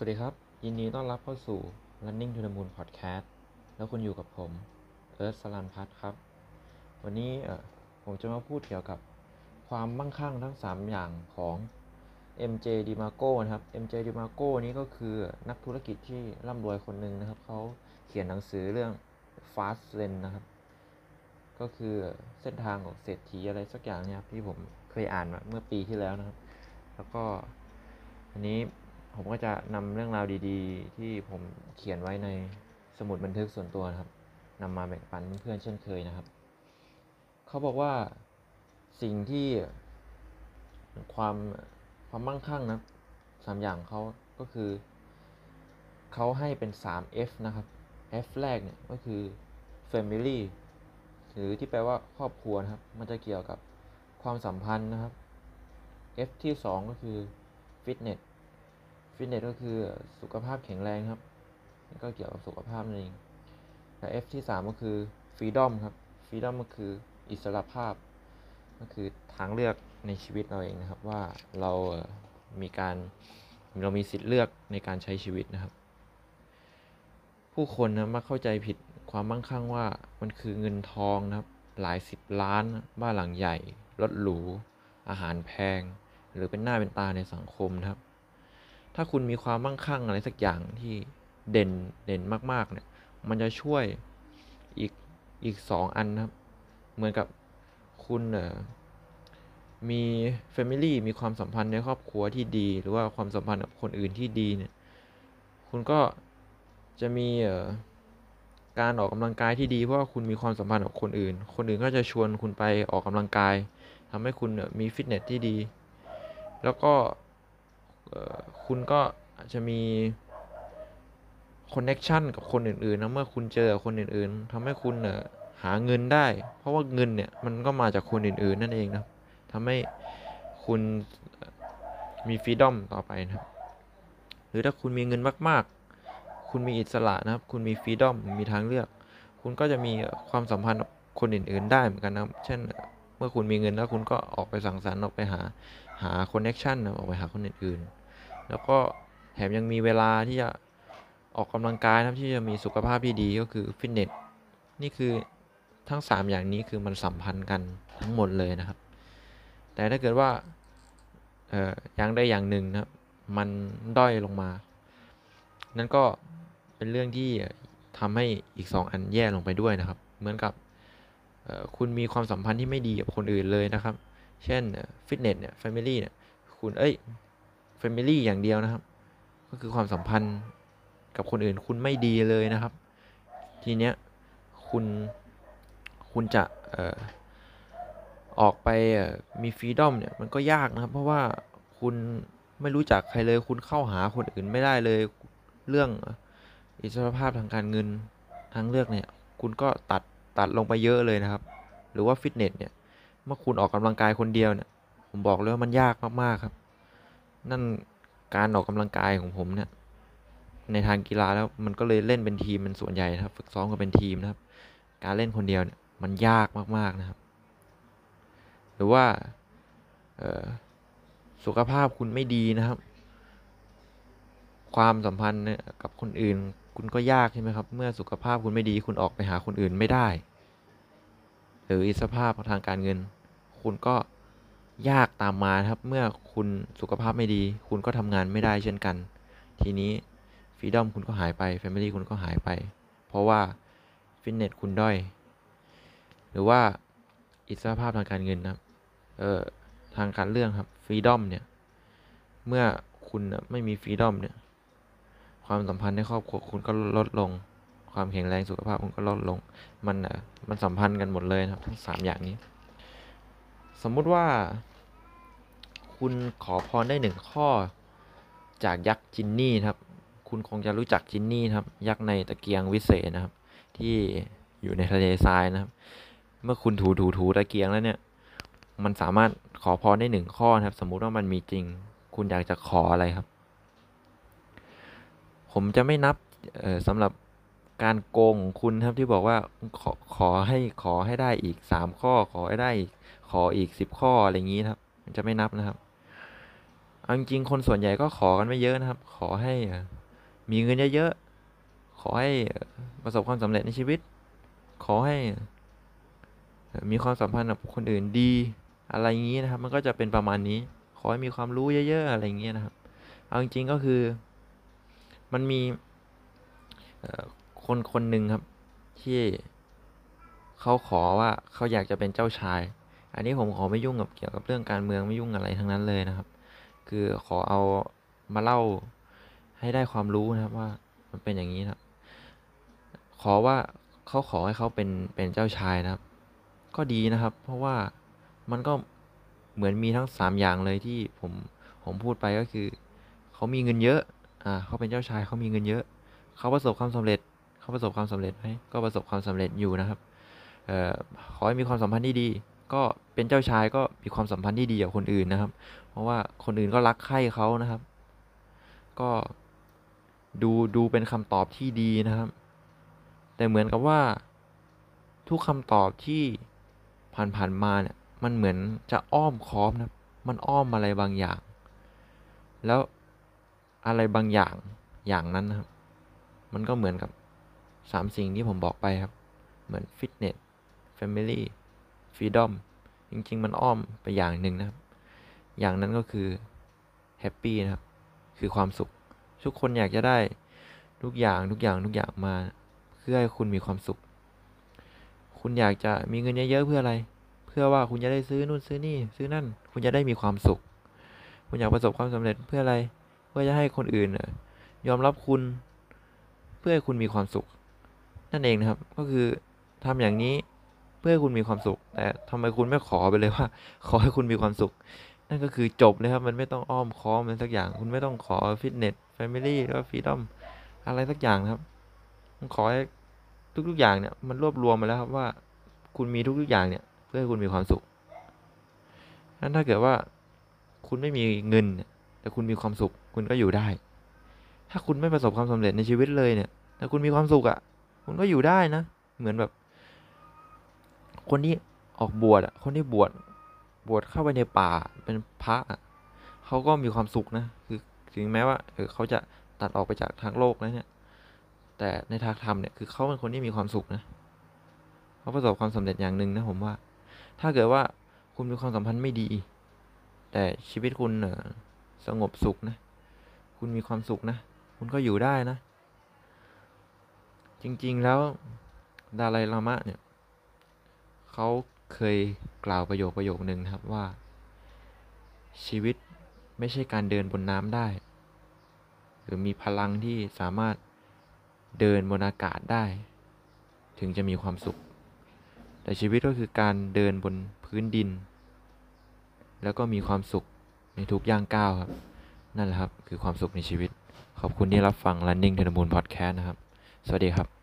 สวัสดีครับ ยินดีต้อนรับเข้าสู่ Running to the Moon Podcast แล้วคุณอยู่กับผมเอิร์ธสลันพัฒน์ครับ วันนี้เออผมจะมาพูดเกี่ยวกับความมั่งคั่งทั้ง 3 อย่างของ MJ DiMarco นะครับ MJ DiMarco นี้ก็คือนักธุรกิจที่ร่ำรวยคนหนึ่งนะครับเขาเขียนหนังสือเรื่อง Fast Lane นะครับ ก็คือเส้นทางของเศรษฐีอะไรสักอย่างเนี่ยครับที่ผมเคยอ่านมาเมื่อปีที่แล้วนะครับ แล้วก็อันนี้ ผมก็จะนำเรื่องราวดีๆ ที่ผมเขียนไว้ในสมุดบันทึกส่วนตัวนะครับนำมาแบ่งปันเพื่อนเช่นเคยนะครับ เขาบอกว่าสิ่งที่ความความมั่งคั่งนะสามอย่างเขาก็คือเขาให้เป็น 3 F นะครับ F แรกเนี่ยก็คือ Family หรือที่แปลว่าครอบครัวนะครับ มันจะเกี่ยวกับความสัมพันธ์นะครับ F ที่ 2 ก็คือ Fitness ฟิตเนสก็คือสุขภาพแข็งแรงครับนี่ก็เกี่ยวกับสุขภาพนั่นเองและ F ที่ 3 ก็คือ Freedom ครับ Freedom ก็คืออิสระภาพ ก็คือทางเลือกในชีวิตเราเองนะครับว่าเรามีการเรามีสิทธิ์เลือกในการใช้ชีวิตนะครับ ผู้คนนะมักเข้าใจผิดความมั่งคั่งว่ามันคือเงินทองนะครับ หลายสิบล้านบ้านหลังใหญ่รถหรูอาหารแพง หรือเป็นหน้าเป็นตาในสังคมนะครับ ถ้าคุณมีความมั่งคั่งอะไรสักอย่างที่เด่นเด่นมากๆเนี่ย มันจะช่วยอีกอีกสองอันนะครับ เหมือนกับคุณเมี Family มีความสัมพันธ์ในครอบครัวที่ดี หรือว่าความสัมพันธ์กับคนอื่นที่ดีเนี่ย คุณก็จะมีการออกกำลังกายที่ดีเพราะว่าคุณมีความสัมพันธ์กับคนอื่น คนอื่นก็จะชวนคุณไปออกกำลังกายทำให้คุณมีฟิตเนสที่ดี แล้วก็ คุณก็อาจจะมีคอนเน็ชันกับคนอื่นๆนะเมื่อคุณเจอคนอื่นๆทำให้คุณเหาเงินได้ เพราะว่าเงินเนี่ยมันก็มาจากคนอื่นๆ นั่นเองนะครับทำให้คุณมี freedom ต่อไปนะครับ หรือถ้าคุณมีเงินมาก ๆ คุณมีอิสระนะครับ คุณมี freedom มีทางเลือก คุณก็จะมีความสัมพันธ์กับคนอื่นๆ ได้เหมือนกันนะเช่นเอ่อเมื่อคุณมีเงินแล้วคุณก็ออกไปสังสรรค์ออกไปหาหา connection ออกไปหาคนอื่นๆ แล้วก็แถมยังมีเวลาที่จะออกกำลังกายนะครับที่จะมีสุขภาพที่ดีก็คือฟิตเนสนี่คือทั้ง 3 อย่างนี้คือมันสัมพันธ์กันทั้งหมดเลยนะครับ แต่ถ้าเกิดว่าเอ่ออย่างใดอย่างหนึ่งนะครับมันด้อยลงมา นั่นก็เป็นเรื่องที่ทำให้อีก 2 อันแย่ลงไปด้วยนะครับ เหมือนกับคุณมีความสัมพันธ์ที่ไม่ดีกับคนอื่นเลยนะครับ เช่นฟิตเนสเนี่ย family เนี่ยคุณเอ้ย family อย่างเดียวนะครับ ก็คือความสัมพันธ์กับคนอื่นคุณไม่ดีเลยนะครับ ทีเนี้ยคุณคุณจะเอ่อออกไปมีฟรีดอมเนี่ยมันก็ยากนะครับ เพราะว่าคุณไม่รู้จักใครเลย คุณเข้าหาคนอื่นไม่ได้เลยเรื่องอิสรภาพทางการเงินทางเลือกเนี่ย คุณก็ตัดตัดลงไปเยอะเลยนะครับ หรือว่าฟิตเนสเนี่ย เมื่อคุณออกกำลังกายคนเดียวเนี่ย ผมบอกเลยว่ามันยากมาก ๆ ครับ นั่นการออกกำลังกายของผมเนี่ยในทางกีฬาแล้วมันก็เลยเล่นเป็นทีมเป็นส่วนใหญ่นะครับ ฝึกซ้อมกันเป็นทีมนะครับ การเล่นคนเดียวเนี่ยมันยากมากๆนะครับ หรือว่าสุขภาพคุณไม่ดีนะครับ ความสัมพันธ์กับคนอื่น คุณก็ยากใช่ไหมครับ เมื่อสุขภาพคุณไม่ดี คุณออกไปหาคนอื่นไม่ได้ หรืออิสภาพทางการเงิน คุณก็ ยากตามมาครับ เมื่อคุณสุขภาพไม่ดี คุณก็ทำงานไม่ได้เช่นกัน ทีนี้ freedom คุณก็หายไป family คุณก็หายไป เพราะว่าฟิตเนสคุณด้อย หรือว่าอิสรภาพทางการเงินนะครับเอ่อทางการเรื่องครับ freedom เนี่ย เมื่อคุณไม่มี freedom เนี่ย ความสัมพันธ์ในครอบครัวคุณก็ลดลง ความแข็งแรงสุขภาพคุณก็ลดลง มันอะมันสัมพันธ์กันหมดเลยครับทั้งสามอย่างนี้ สมมุติว่า คุณขอพรได้หนึ่งข้อ จากยักษ์จินนี่นะครับ คุณคงจะรู้จักจินนี่นะครับ ยักษ์ในตะเกียงวิเศษนะครับ ที่อยู่ในทะเลทรายนะครับ เมื่อคุณถูถูถูตะเกียงแล้วเนี่ย มันสามารถขอพรได้หนึ่งข้อนะครับ สมมุติว่ามันมีจริง คุณอยากจะขออะไรครับ ผมจะไม่นับสำหรับการโกงของคุณครับที่บอกว่าขอขอให้ขอให้ได้อีกสามข้อ ขอให้ได้อีกขออีกสิบข้ออะไรอย่างนี้ครับมันจะไม่นับนะครับ เอาจริงคนส่วนใหญ่ก็ขอกันไม่เยอะนะครับ ขอให้มีเงินเยอะๆ ขอให้ประสบความสำเร็จในชีวิต ขอให้มีความสัมพันธ์กับคนอื่นดีอะไรอย่างนี้นะครับ มันก็จะเป็นประมาณนี้ ขอให้มีความรู้เยอะ ๆ อะไรอย่างเงี้ยนะครับ เอาจริงๆก็คือมันมีคนคนหนึ่งครับที่เขาขอว่าเขาอยากจะเป็นเจ้าชาย อันนี้ผมขอไม่ยุ่งกับเกี่ยวกับเรื่องการเมืองไม่ยุ่งอะไรทั้งนั้นเลยนะครับ คือขอเอามาเล่าให้ได้ความรู้นะครับว่ามันเป็นอย่างนี้นะครับขอว่าเขาขอให้เขาเป็นเป็นเจ้าชายนะครับ ก็ดีนะครับ เพราะว่ามันก็เหมือนมีทั้งสามอย่างเลยที่ผมผมพูดไปก็คือเขามีเงินเยอะ อ่าเขาเป็นเจ้าชายเขามีเงินเยอะ เขาประสบความสำเร็จ เขาประสบความสำเร็จไหมก็ประสบความสำเร็จอยู่นะครับ เอ่อขอให้มีความสัมพันธ์ที่ดี ก็เป็นเจ้าชายก็มีความสัมพันธ์ที่ดีกับคนอื่นนะครับ เพราะว่าคนอื่นก็รักใคร่เขานะครับ ก็ดูดูเป็นคำตอบที่ดีนะครับ แต่เหมือนกับว่าทุกคำตอบที่ผ่านๆมาเนี่ยมันเหมือนจะอ้อมค้อมนะมันอ้อมอะไรบางอย่าง แล้วอะไรบางอย่างอย่างนั้นนะครับ มันก็เหมือนกับสามสิ่งที่ผมบอกไปครับ เหมือน fitness family freedom จริง ๆ มันอ้อมไปอย่างหนึ่งนะครับ อย่างนั้นก็คือ happy นะครับ คือความสุข ทุกคนอยากจะได้ทุกอย่างทุกอย่างทุกอย่างมา เพื่อให้คุณมีความสุข คุณอยากจะมีเงินเยอะๆเพื่ออะไร เพื่อว่าคุณจะได้ซื้อนู่นซื้อนี่ ซื้อนั่น คุณจะได้มีความสุข คุณอยากประสบความสำเร็จเพื่ออะไร เพื่อจะให้คนอื่นยอมรับคุณ เพื่อให้คุณมีความสุข นั่นเองนะครับ ก็คือทำอย่างนี้ เพื่อให้คุณมีความสุข แต่ทำไมคุณไม่ขอไปเลยว่า ขอให้คุณมีความสุข นั่นก็คือจบเลยครับ มันไม่ต้องอ้อมค้อมมันสักอย่าง คุณไม่ต้องขอfitness family แล้ว freedom อะไรสักอย่างครับผมขอให้ทุกๆอย่างเนี่ย มันรวบรวมมาแล้วครับว่า คุณมีทุกๆอย่างเนี่ย เพื่อให้คุณมีความสุขนั้นถ้าเกิดว่าคุณไม่มีเงิน แต่คุณมีความสุข คุณก็อยู่ได้ ถ้าคุณไม่ประสบความสำเร็จในชีวิตเลยเนี่ย แต่คุณมีความสุขอ่ะ คุณก็อยู่ได้นะ เหมือนแบบ คนที่ออกบวชอะ คนที่บวชบวชเข้าไปในป่าเป็นพระอะเขาก็มีความสุขนะ คือถึงแม้ว่าเออเขาจะตัดออกไปจากทางโลกแล้วเนี่ย แต่ในทางธรรมเนี่ยคือเขาเป็นคนที่มีความสุขนะเขาประสบความสำเร็จอย่างหนึ่งนะผมว่า ถ้าเกิดว่าคุณมีความสัมพันธ์ไม่ดี แต่ชีวิตคุณสงบสุขนะ คุณมีความสุขนะ คุณก็อยู่ได้นะ จริง ๆ แล้วดาไลลามะเนี่ย เขาเคยกล่าวประโยคประโยคหนึ่งนะครับว่า ชีวิตไม่ใช่การเดินบนน้ำได้ หรือมีพลังที่สามารถเดินบนอากาศได้ ถึงจะมีความสุข แต่ชีวิตก็คือการเดินบนพื้นดิน แล้วก็มีความสุขในทุกย่างก้าวครับ นั่นแหละครับ คือความสุขในชีวิต ขอบคุณที่รับฟัง Running to the Moon Podcast นะครับ สวัสดีครับ